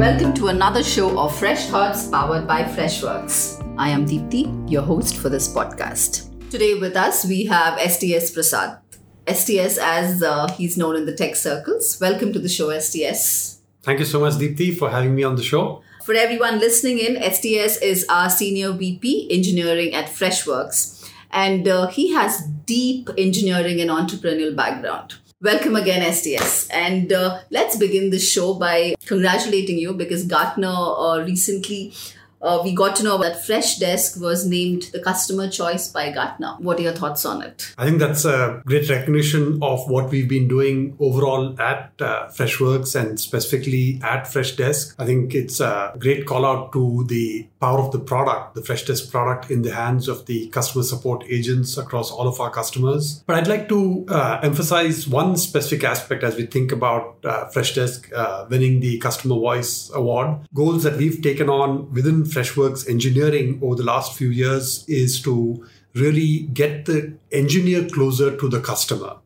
Welcome to another show of Fresh Thoughts powered by Freshworks. I am Deepti, your host for this podcast. Today with us, we have STS Prasad. STS, as uh, he's known in the tech circles. Welcome to the show, STS. Thank you so much, Deepti, for having me on the show. For everyone listening in, STS is our senior VP engineering at Freshworks, and uh, he has deep engineering and entrepreneurial background. Welcome again, STS. And uh, let's begin the show by congratulating you because Gartner uh, recently uh, we got to know that Freshdesk was named the customer choice by Gartner. What are your thoughts on it? I think that's a great recognition of what we've been doing overall at uh, Freshworks and specifically at Freshdesk. I think it's a great call out to the power of the product, the Freshdesk product in the hands of the customer support agents across all of our customers. But I'd like to uh, emphasize one specific aspect as we think about uh, Freshdesk uh, winning the Customer Voice Award. Goals that we've taken on within Freshworks engineering over the last few years is to really get the engineer closer to the customer,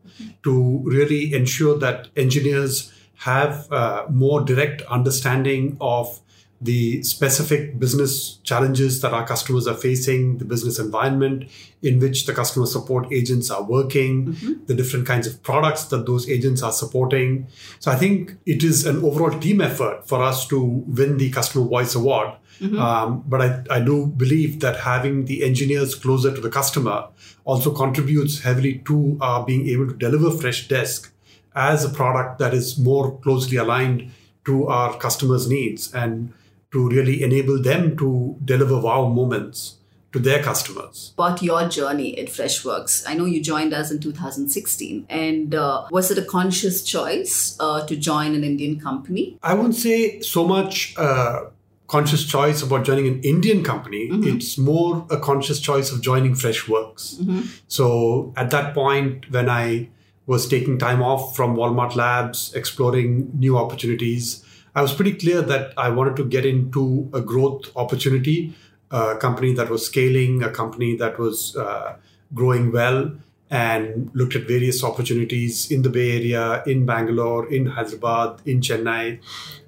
to really ensure that engineers have uh, more direct understanding of the specific business challenges that our customers are facing, the business environment in which the customer support agents are working, mm-hmm. the different kinds of products that those agents are supporting. So I think it is an overall team effort for us to win the Customer Voice Award. Mm-hmm. Um, but I, I do believe that having the engineers closer to the customer also contributes heavily to uh, being able to deliver Freshdesk as a product that is more closely aligned to our customers' needs and to really enable them to deliver wow moments to their customers. About your journey at Freshworks, I know you joined us in 2016, and uh, was it a conscious choice uh, to join an Indian company? I wouldn't say so much. Uh, conscious choice about joining an Indian company. Mm-hmm. It's more a conscious choice of joining Freshworks. Mm-hmm. So at that point, when I was taking time off from Walmart Labs, exploring new opportunities, I was pretty clear that I wanted to get into a growth opportunity, a company that was scaling, a company that was uh, growing well, and looked at various opportunities in the Bay Area, in Bangalore, in Hyderabad, in Chennai.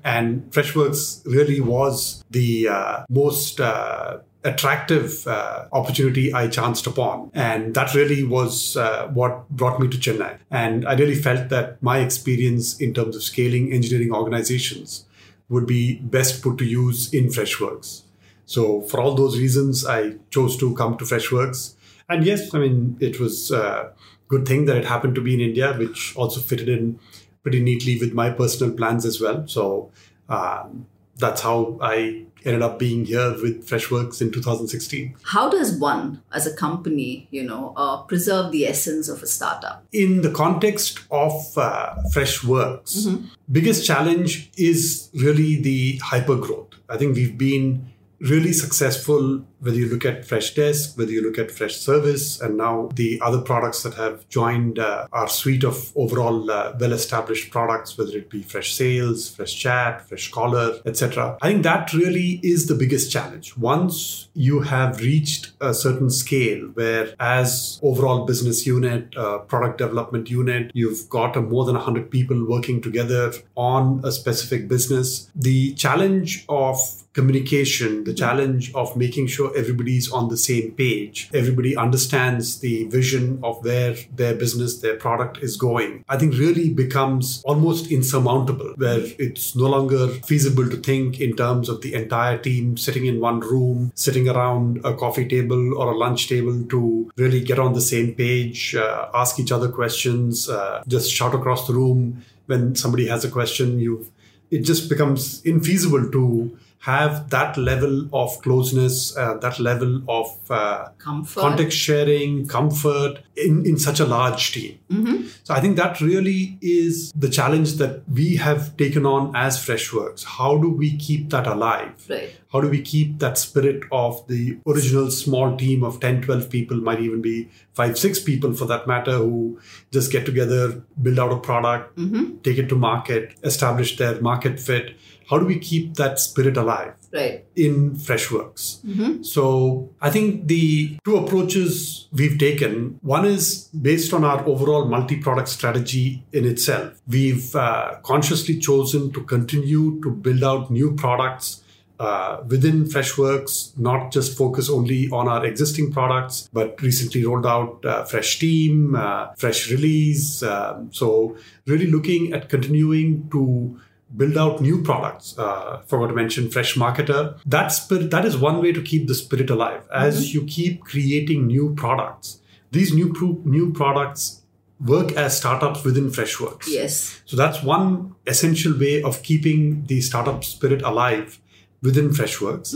And Freshworks really was the uh, most uh, attractive uh, opportunity I chanced upon. And that really was uh, what brought me to Chennai. And I really felt that my experience in terms of scaling engineering organizations would be best put to use in Freshworks. So, for all those reasons, I chose to come to Freshworks. And yes, I mean, it was a good thing that it happened to be in India, which also fitted in pretty neatly with my personal plans as well. So, um, that's how I ended up being here with Freshworks in 2016. How does one, as a company, you know, uh, preserve the essence of a startup? In the context of uh, Freshworks, mm-hmm. biggest challenge is really the hyper growth. I think we've been really successful whether you look at Freshdesk, whether you look at Freshservice, and now the other products that have joined uh, our suite of overall uh, well-established products, whether it be Freshsales, Freshchat, Freshcaller, etc. I think that really is the biggest challenge. Once you have reached a certain scale, where as overall business unit, uh, product development unit, you've got more than 100 people working together on a specific business, the challenge of communication, the challenge of making sure sure everybody's on the same page. Everybody understands the vision of where their business, their product is going. I think really becomes almost insurmountable, where it's no longer feasible to think in terms of the entire team sitting in one room, sitting around a coffee table or a lunch table to really get on the same page, uh, ask each other questions, uh, just shout across the room when somebody has a question. You, it just becomes infeasible to have that level of closeness, uh, that level of uh, context sharing, comfort in, in such a large team. Mm-hmm. So I think that really is the challenge that we have taken on as Freshworks. How do we keep that alive? Right. How do we keep that spirit of the original small team of 10, 12 people, might even be five, six people for that matter, who just get together, build out a product, mm-hmm. take it to market, establish their market fit how do we keep that spirit alive Right. in Freshworks? So I think the two approaches we've taken one is based on our overall multi product strategy in itself. We've uh, consciously chosen to continue to build out new products. Uh, within Freshworks, not just focus only on our existing products, but recently rolled out uh, Freshteam, uh, Freshrelease. Um, so, really looking at continuing to build out new products. Uh, forgot to mention Freshmarketer. That spirit, that is one way to keep the spirit alive. As you keep creating new products, these new pro- new products work as startups within Freshworks. Yes. So that's one essential way of keeping the startup spirit alive within Freshworks.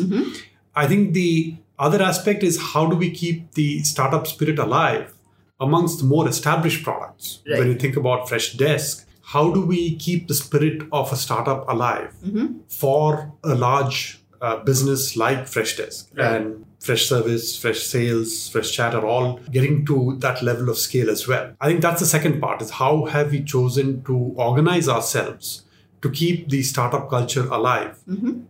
I think the other aspect is how do we keep the startup spirit alive amongst the more established products? Right. When you think about Freshdesk, how do we keep the spirit of a startup alive for a large uh, business like Freshdesk Right. and Freshservice, Fresh Sales, Freshchat are all getting to that level of scale as well. I think that's the second part is how have we chosen to organize ourselves to keep the startup culture alive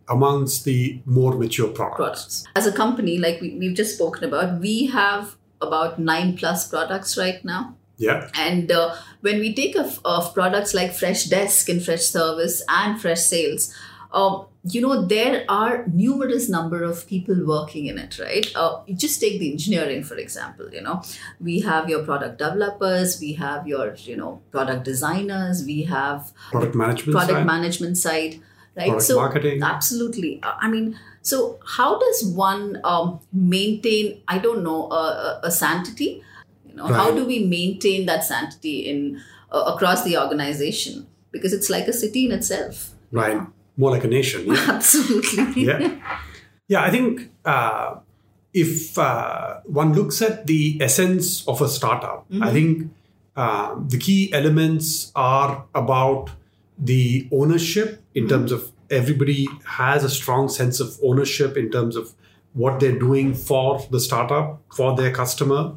amongst the more mature products. products. As a company, like we, we've just spoken about, we have about nine plus products right now. Yeah. And uh, when we take of, of products like Freshdesk and Freshservice and Freshsales, um, you know there are numerous number of people working in it, right? Uh, you just take the engineering, for example. You know, we have your product developers, we have your you know product designers, we have Product management product side, management side, right? Product so marketing. absolutely. Uh, I mean, so how does one um, maintain? I don't know a, a, a sanctity. You know, how do we maintain that sanctity in uh, across the organization? Because it's like a city in itself. right? More like a nation. Yeah. Absolutely. yeah. Yeah, I think uh, if uh, one looks at the essence of a startup, I think uh, the key elements are about the ownership in terms of everybody has a strong sense of ownership in terms of what they're doing for the startup, for their customer,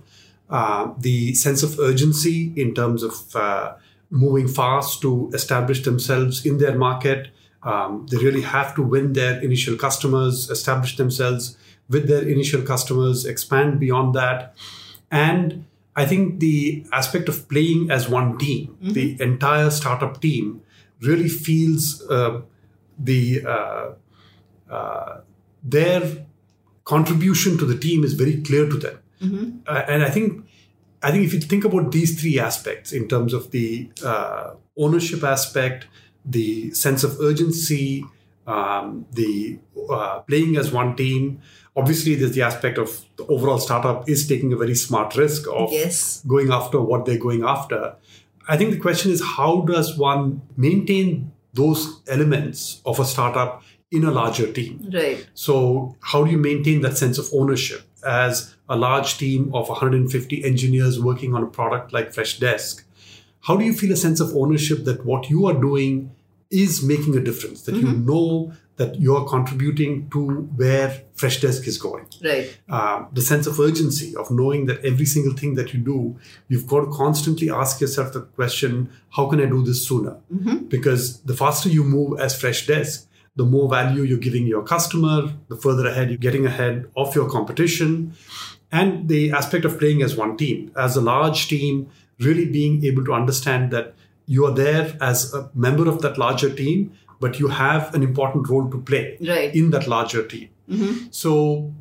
uh, the sense of urgency in terms of uh, moving fast to establish themselves in their market. Um, they really have to win their initial customers, establish themselves with their initial customers, expand beyond that. And I think the aspect of playing as one team, the entire startup team, really feels uh, the uh, uh, their contribution to the team is very clear to them. Uh, and I think I think if you think about these three aspects in terms of the uh, ownership aspect, the sense of urgency, um, the uh, playing as one team. Obviously, there's the aspect of the overall startup is taking a very smart risk of Yes. going after what they're going after. I think the question is how does one maintain those elements of a startup in a larger team? Right. So, how do you maintain that sense of ownership as a large team of 150 engineers working on a product like Freshdesk? How do you feel a sense of ownership that what you are doing is making a difference, that you know that you are contributing to where Freshdesk is going? Right. uh, the sense of urgency of knowing that every single thing that you do, you've got to constantly ask yourself the question, how can I do this sooner? Because the faster you move as Freshdesk, the more value you're giving your customer, the further ahead you're getting ahead of your competition. And the aspect of playing as one team, as a large team, really being able to understand that you are there as a member of that larger team, but you have an important role to play Right. in that larger team. Mm-hmm. So,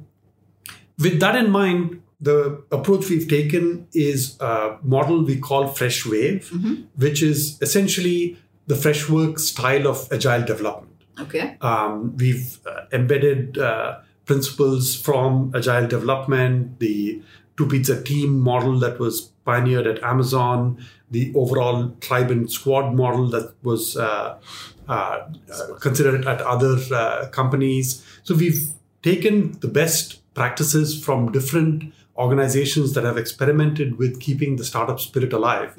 with that in mind, the approach we've taken is a model we call Freshwave, mm-hmm. which is essentially the Freshworks style of agile development. Okay. Um, we've uh, embedded uh, principles from agile development, the two pizza team model that was pioneered at Amazon, the overall tribe and squad model that was uh, uh, uh, considered at other uh, companies. So we've taken the best practices from different organizations that have experimented with keeping the startup spirit alive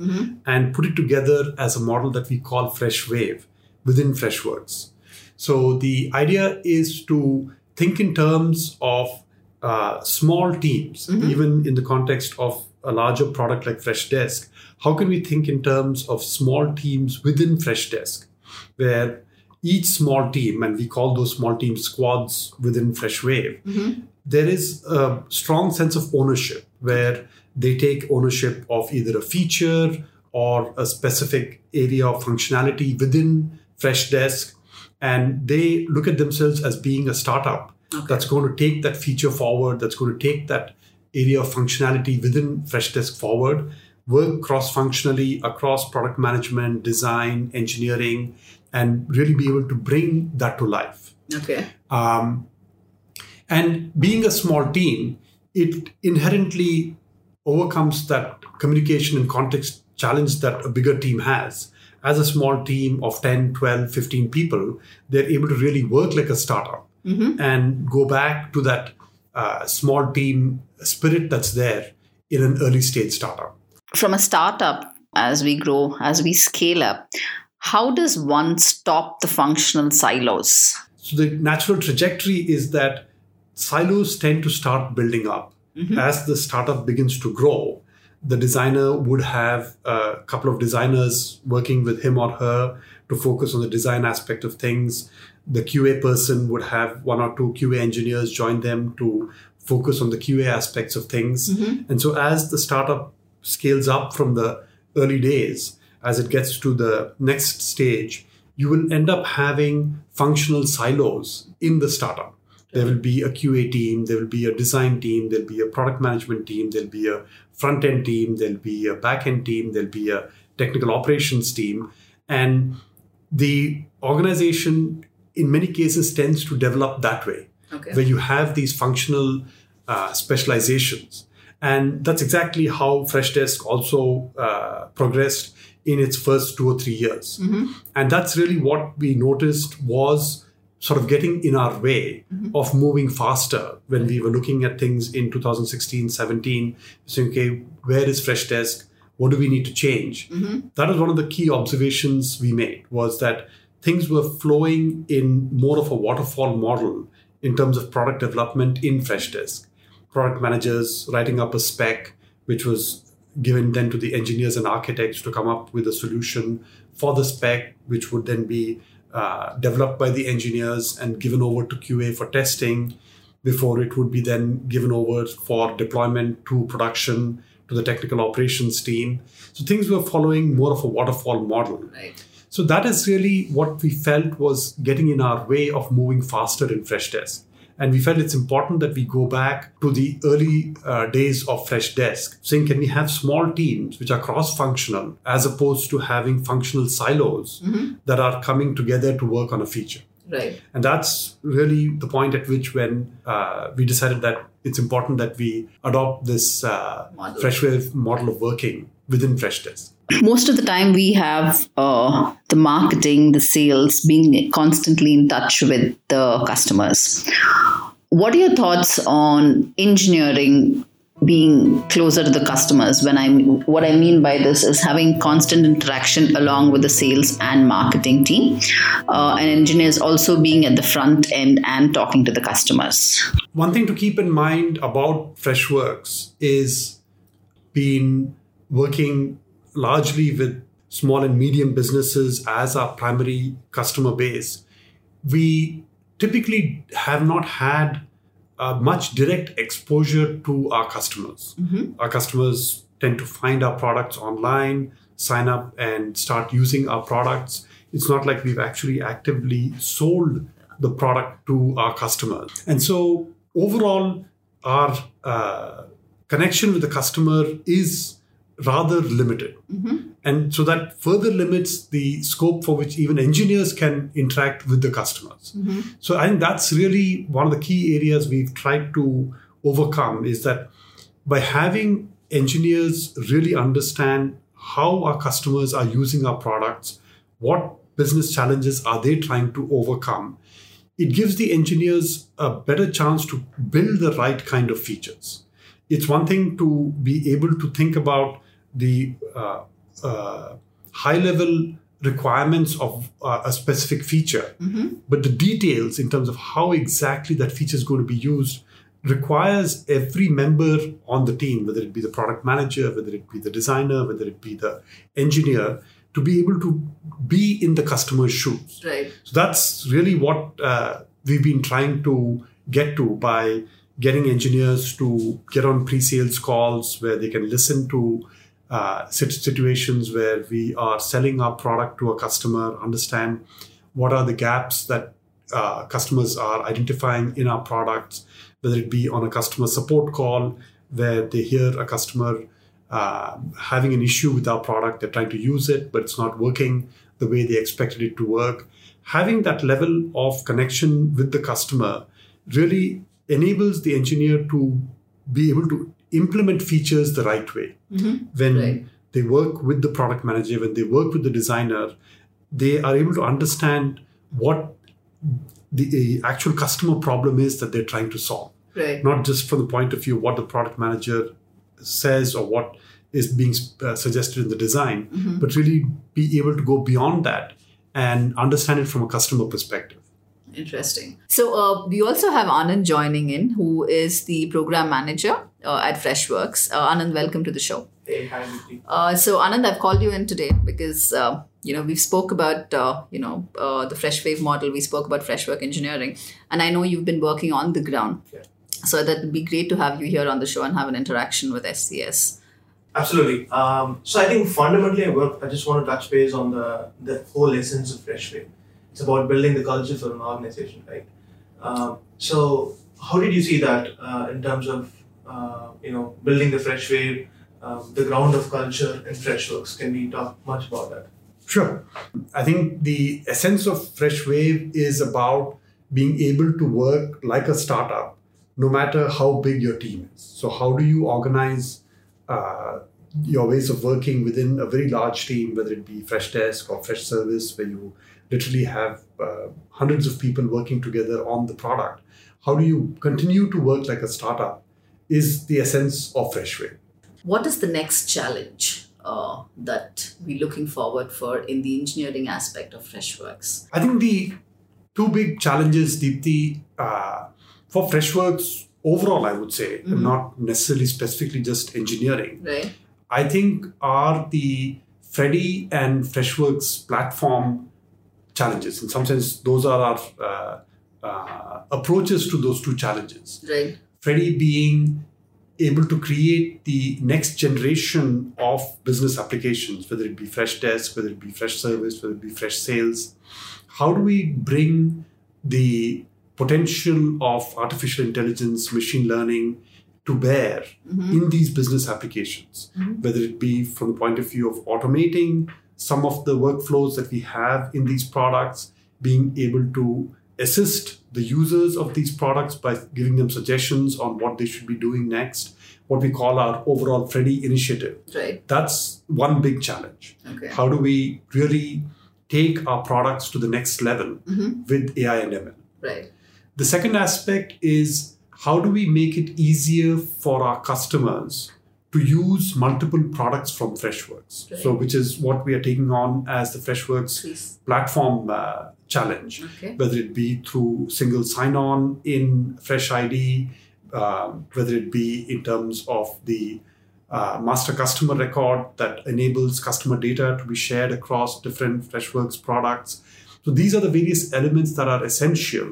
and put it together as a model that we call Freshwave within Freshworks. So the idea is to think in terms of uh, small teams, even in the context of a larger product like Freshdesk. How can we think in terms of small teams within Freshdesk, where each small team, and we call those small team squads within Freshwave, there is a strong sense of ownership where they take ownership of either a feature or a specific area of functionality within Freshdesk, and they look at themselves as being a startup that's going to take that feature forward, that's going to take that area of functionality within Freshdesk forward, work cross functionally across product management, design, engineering, and really be able to bring that to life. Okay. Um, and being a small team, it inherently overcomes that communication and context challenge that a bigger team has. As a small team of 10, 12, 15 people, they're able to really work like a startup and go back to that uh, small team spirit that's there in an early stage startup. From a startup, as we grow, as we scale up, how does one stop the functional silos? So the natural trajectory is that silos tend to start building up. As the startup begins to grow, the designer would have a couple of designers working with him or her to focus on the design aspect of things. The QA person would have one or two QA engineers join them to focus on the QA aspects of things. Mm-hmm. And so as the startup scales up from the early days, as it gets to the next stage, you will end up having functional silos in the startup. There will be a QA team, there will be a design team, there'll be a product management team, there'll be a front end team, there'll be a back end team, there'll be a technical operations team. And the organization, in many cases, tends to develop that way, Okay. where you have these functional uh, specializations. And that's exactly how Freshdesk also uh, progressed in its first two or three years. And that's really what we noticed was sort of getting in our way mm-hmm. of moving faster when we were looking at things in 2016, 17, saying, okay, where is Freshdesk? What do we need to change? Mm-hmm. That is one of the key observations we made was that things were flowing in more of a waterfall model in terms of product development in Freshdesk. Product managers writing up a spec, which was given then to the engineers and architects to come up with a solution for the spec, which would then be uh, developed by the engineers and given over to QA for testing before it would be then given over for deployment to production to the technical operations team. So things were following more of a waterfall model. Right. So that is really what we felt was getting in our way of moving faster in Freshdesk. And we felt it's important that we go back to the early uh, days of Freshdesk, saying, can we have small teams which are cross functional as opposed to having functional silos that are coming together to work on a feature? Right. And that's really the point at which when uh, we decided that it's important that we adopt this uh, Model. Freshwave model of working within Freshdesk. Most of the time we have uh, the marketing the sales being constantly in touch with the customers. What are your thoughts on engineering being closer to the customers? When i what i mean by this is having constant interaction along with the sales and marketing team uh, and engineers also being at the front end and talking to the customers. One thing to keep in mind about Freshworks is been working largely with small and medium businesses as our primary customer base. We typically have not had uh, much direct exposure to our customers. Our customers tend to find our products online, sign up, and start using our products. It's not like we've actually actively sold the product to our customers. And so, overall, our uh, connection with the customer is rather limited. Mm-hmm. And so that further limits the scope for which even engineers can interact with the customers. Mm-hmm. So I think that's really one of the key areas we've tried to overcome is that by having engineers really understand how our customers are using our products, what business challenges are they trying to overcome, it gives the engineers a better chance to build the right kind of features. It's one thing to be able to think about the uh, uh, high level requirements of uh, a specific feature, but the details in terms of how exactly that feature is going to be used requires every member on the team, whether it be the product manager, whether it be the designer, whether it be the engineer, to be able to be in the customer's shoes. Right. So that's really what uh, we've been trying to get to by getting engineers to get on pre-sales calls where they can listen to uh, situations where we are selling our product to a customer, understand what are the gaps that uh, customers are identifying in our products, whether it be on a customer support call where they hear a customer uh, having an issue with our product, they're trying to use it, but it's not working the way they expected it to work. Having that level of connection with the customer really enables the engineer to be able to implement features the right way. Mm-hmm. When Right. they work with the product manager, when they work with the designer, they are able to understand what the, actual customer problem is that they're trying to solve. Right. Not just from the point of view what the product manager says or what is being uh, suggested in the design, Mm-hmm. but really be able to go beyond that and understand it from a customer perspective. Interesting. So uh, we also have Anand joining in, who is the program manager uh, at Freshworks. Uh, Anand, welcome to the show. Hey, hi, Uh, so Anand, I've called you in today because uh, you know we've spoke about uh, you know uh, the Freshwave model. We spoke about Freshwork engineering, and I know you've been working on the ground. Yeah. So that would be great to have you here on the show and have an interaction with STS. Absolutely. Um, so I think fundamentally, I work. I just want to touch base on the the whole essence of Freshwave. It's about building the culture for an organization, right? Um, so how did you see that uh, in terms of uh, you know building the Freshwave, um, the ground of culture in Freshworks? Can we talk much about that? Sure. I think the essence of Freshwave is about being able to work like a startup, no matter how big your team is. So, how do you organize uh, your ways of working within a very large team, whether it be Freshdesk or Freshservice, where you literally have uh, hundreds of people working together on the product? How do you continue to work like a startup? Is the essence of Freshwave. What is the next challenge uh, that we're looking forward for in the engineering aspect of Freshworks? I think the two big challenges, Deepti, uh, for Freshworks overall, I would say, Mhm. not necessarily specifically just engineering, Right. I think are the Freddy and Freshworks platform challenges. In some sense, those are our uh, uh, approaches to those two challenges. Right. Freddy being able to create the next generation of business applications, whether it be Freshdesk, whether it be Freshservice, whether it be Freshsales. How do we bring the potential of artificial intelligence, machine learning to bear Mhm. in these business applications, Mhm. whether it be from the point of view of automating some of the workflows that we have in these products, being able to assist the users of these products by giving them suggestions on what they should be doing next, what we call our overall Freddy initiative. Right. That's one big challenge. Okay. How do we really take our products to the next level Mhm. with AI and ML? Right. The second aspect is how do we make it easier for our customers to use multiple products from Freshworks? Right. So, which is what we are taking on as the Freshworks Please. platform uh, challenge, Okay. whether it be through single sign on in Fresh ID, um, whether it be in terms of the uh, master customer record that enables customer data to be shared across different Freshworks products. So these are the various elements that are essential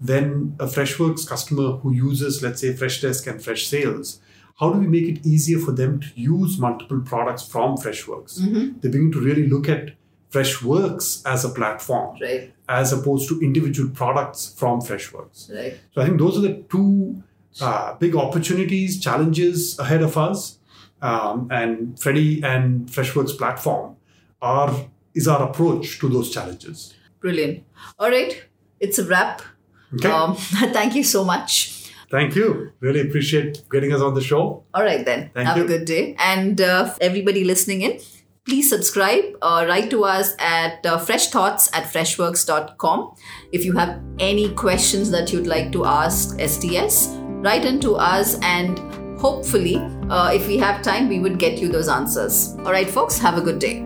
Then, a Freshworks customer who uses, let's say, Freshdesk and Freshsales, how do we make it easier for them to use multiple products from Freshworks? Mhm. They begin to really look at Freshworks as a platform Right. as opposed to individual products from Freshworks. Right. So I think those are the two uh, big opportunities, challenges ahead of us. Um, and Freddy and Freshworks platform are is our approach to those challenges. Brilliant. All right. It's a wrap. Okay. Um, thank you so much. Thank you. Really appreciate getting us on the show. All right, then. Thank Have you. a good day. And uh, everybody listening in, please subscribe. Uh, write to us at uh, freshthoughts at freshworks.com. If you have any questions that you'd like to ask STS, write into us and hopefully, uh, if we have time, we would get you those answers. All right, folks, have a good day.